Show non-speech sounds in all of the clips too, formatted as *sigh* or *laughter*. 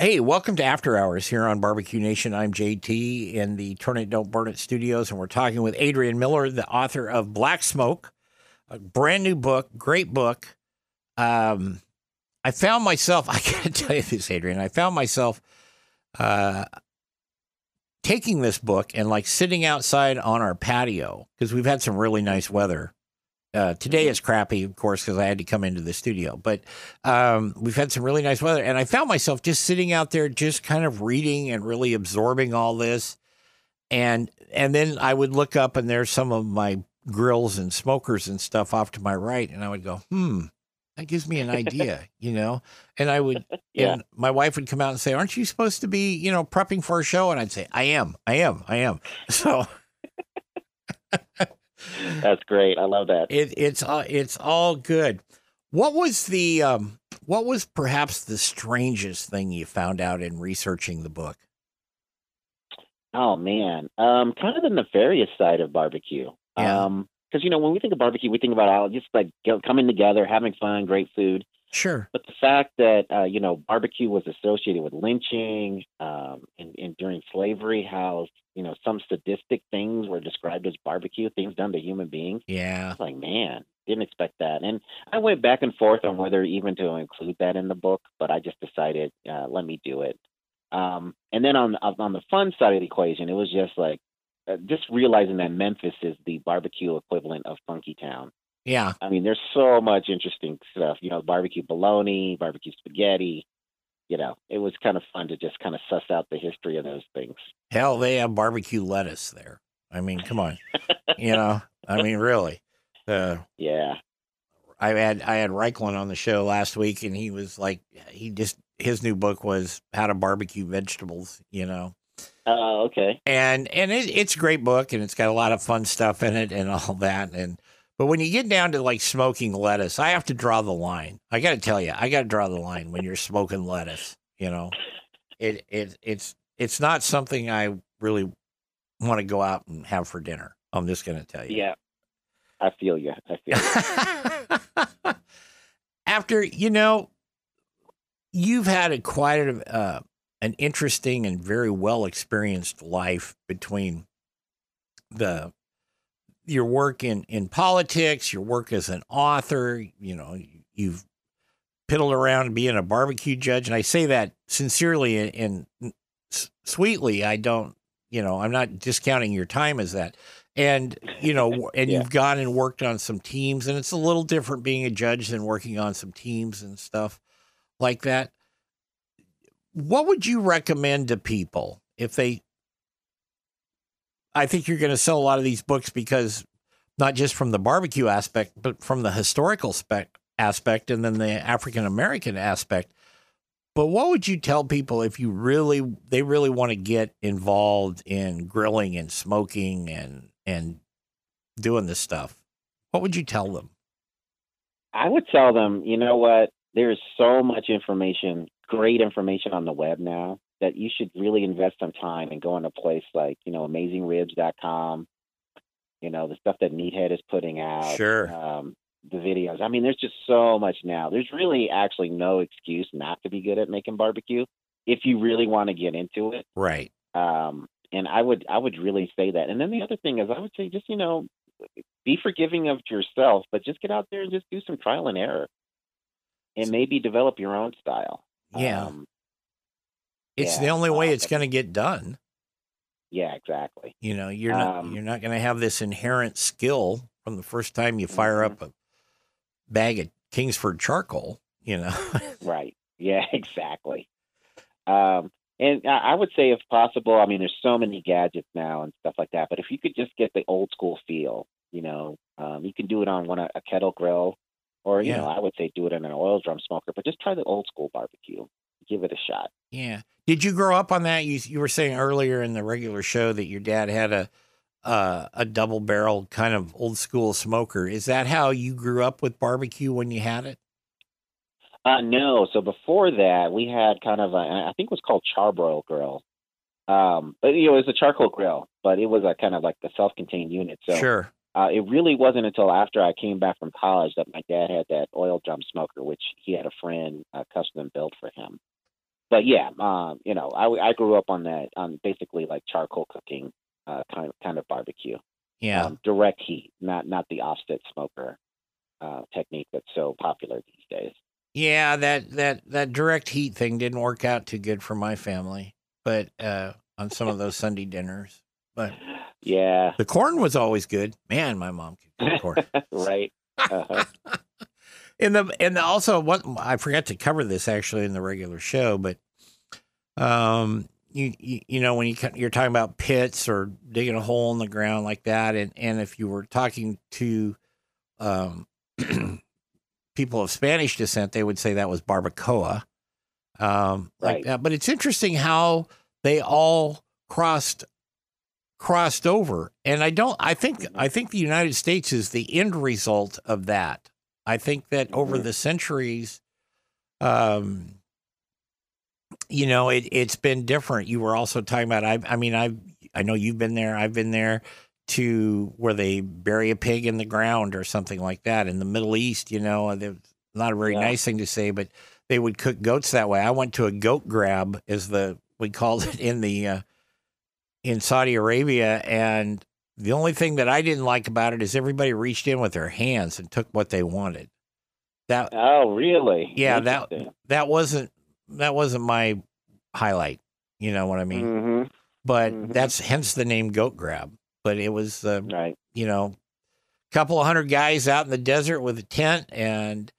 Hey, welcome to After Hours here on Barbecue Nation. I'm JT in the Turn It Don't Burn It studios, and we're talking with Adrian Miller, the author of Black Smoke, a brand new book, great book. Um, I found myself, *laughs* I got to tell you this, Adrian, I found myself uh, taking this book and like sitting outside on our patio because we've had some really nice weather uh, today is crappy, of course, because I had to come into the studio. But um, we've had some really nice weather, and I found myself just sitting out there, just kind of reading and really absorbing all this. And and then I would look up, and there's some of my grills and smokers and stuff off to my right, and I would go, hmm. That gives me an idea, *laughs* you know. And I would, Yeah. and my wife would come out and say, "Aren't you supposed to be, you know, prepping for a show?" And I'd say, "I am, I am, I am." *laughs* So That's great. I love that. It, it's uh, it's all good. What was the um, what was perhaps the strangest thing you found out in researching the book? Oh man, um, kind of the nefarious side of barbecue. Yeah. Um, because you know when we think of barbecue, we think about all just like coming together, having fun, great food. Sure. But the fact that uh, you know barbecue was associated with lynching, um, and, and during slavery, how you know some sadistic things were described as barbecue, things done to human beings. Yeah. Like, man, didn't expect that. And I went back and forth on whether even to include that in the book, but I just decided, uh, let me do it. Um, and then on on the fun side of the equation, it was just like uh, just realizing that Memphis is the barbecue equivalent of Funky Town. Yeah. I mean, there's so much interesting stuff. You know, barbecue bologna, barbecue spaghetti. You know, it was kind of fun to just kind of suss out the history of those things. Hell, they have barbecue lettuce there. I mean, come on. you know, *laughs* I mean, really. Uh, Yeah. I had I had Raichlen on the show last week, and he was like, he just his new book was how to barbecue vegetables. You know, Uh, okay. and and it, it's a great book and it's got a lot of fun stuff in it and all that and but when you get down to like smoking lettuce i have to draw the line i gotta tell you i gotta draw the line when you're smoking lettuce you know it, it it's it's not something i really want to go out and have for dinner i'm just gonna tell you Yeah. I feel you. I feel you. *laughs* after you know you've had a quite a, uh, an interesting and very well experienced life between the your work in in politics your work as an author you know you've piddled around being a barbecue judge. And i say that sincerely and, and sweetly. I don't you know i'm not discounting your time as that. And you know and Yeah. you've gone and worked on some teams and it's a little different being a judge than working on some teams and stuff like that. What would you recommend to people if they i think you're going to sell a lot of these books because not just from the barbecue aspect but from the historical spec aspect and then the african american aspect. But what would you tell people if you really they really want to get involved in grilling and smoking and and doing this stuff? What would you tell them? I would tell them, you know what? There's so much information, great information on the web now that you should really invest some time and go on a place like, you know, amazingribs.com, you know, the stuff that Meathead is putting out. Sure. Um, the videos. I mean, there's just so much now. There's really actually no excuse not to be good at making barbecue if you really want to get into it. right Um, and I would I would really say that. And then the other thing is I would say just, you know, be forgiving of yourself, but just get out there and just do some trial and error. And maybe develop your own style. yeah Um, it's yeah, the only way uh, it's going to get done yeah, exactly. You know, you're not Um, you're not going to have this inherent skill from the first time you fire Mhm. up a bag of Kingsford charcoal, you know. *laughs* right. Yeah, *laughs* exactly. Um, and I I would say, if possible, I mean, there's so many gadgets now and stuff like that. But if you could just get the old school feel, you know, um, you can do it on one a kettle grill, or you Yeah. know, I would say do it in an oil drum smoker. But just try the old school barbecue. Give it a shot. Yeah. Did you grow up on that? You you were saying earlier in the regular show that your dad had a uh, a double barrel kind of old school smoker. Is that how you grew up with barbecue when you had it? Uh, no. So before that, we had kind of a, I think it was called Charbroil Grill. Um, but you know, it was a charcoal grill, but it was a kind of like the self-contained unit. So sure. uh, it really wasn't until after I came back from college that my dad had that oil drum smoker, which he had a friend uh, custom built for him. But yeah, um, you know, I, I grew up on that, on basically like charcoal cooking uh, kind of kind of barbecue. Yeah. Um, direct heat, not not the offset smoker uh, technique that's so popular these days. Yeah, that that that direct heat thing didn't work out too good for my family, but uh, on some of those Sunday dinners. But Yeah, the corn was always good. Man, my mom could cook corn. *laughs* right. Uh-huh. *laughs* and the and also what I forgot to cover this actually in the regular show, but um, you you, you know when you you're talking about pits or digging a hole in the ground like that, and and if you were talking to um *clears throat* people of Spanish descent, they would say that was barbacoa, um, like Right. that. But it's interesting how they all crossed crossed over and i don't i think i think the united states is the end result of that i think that over Mhm. the centuries um you know it it's been different you were also talking about i i mean i i know you've been there i've been there to where they bury a pig in the ground or something like that in the middle east you know not a very Yeah. nice thing to say but they would cook goats that way i went to a goat grab as the we called *laughs* it in the uh in Saudi Arabia, and the only thing that I didn't like about it is everybody reached in with their hands and took what they wanted. That Oh, really? Yeah, that- that wasn't that wasn't my highlight. You know what I mean? Mhm. But Mhm. that's hence the name goat grab. But it was, uh, Right. you know, a couple of hundred guys out in the desert with a tent, and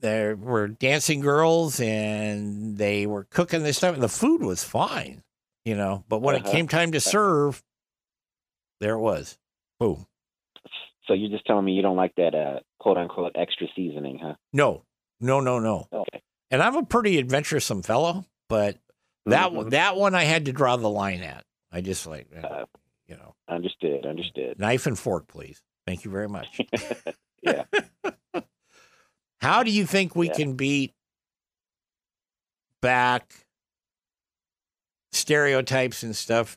there were dancing girls, and they were cooking this stuff, and the food was fine. You know, but when it Uh-huh. came time to serve, there it was. Boom. So you're just telling me you don't like that uh, quote unquote extra seasoning, huh? No, no, no, no. Okay. And I'm a pretty adventuresome fellow, but that one Mhm. that one I had to draw the line at. I just like, eh, Uh, you know, understood. Understood. knife and fork, please. Thank you very much. *laughs* yeah. *laughs* How do you think we Yeah. can beat back stereotypes and stuff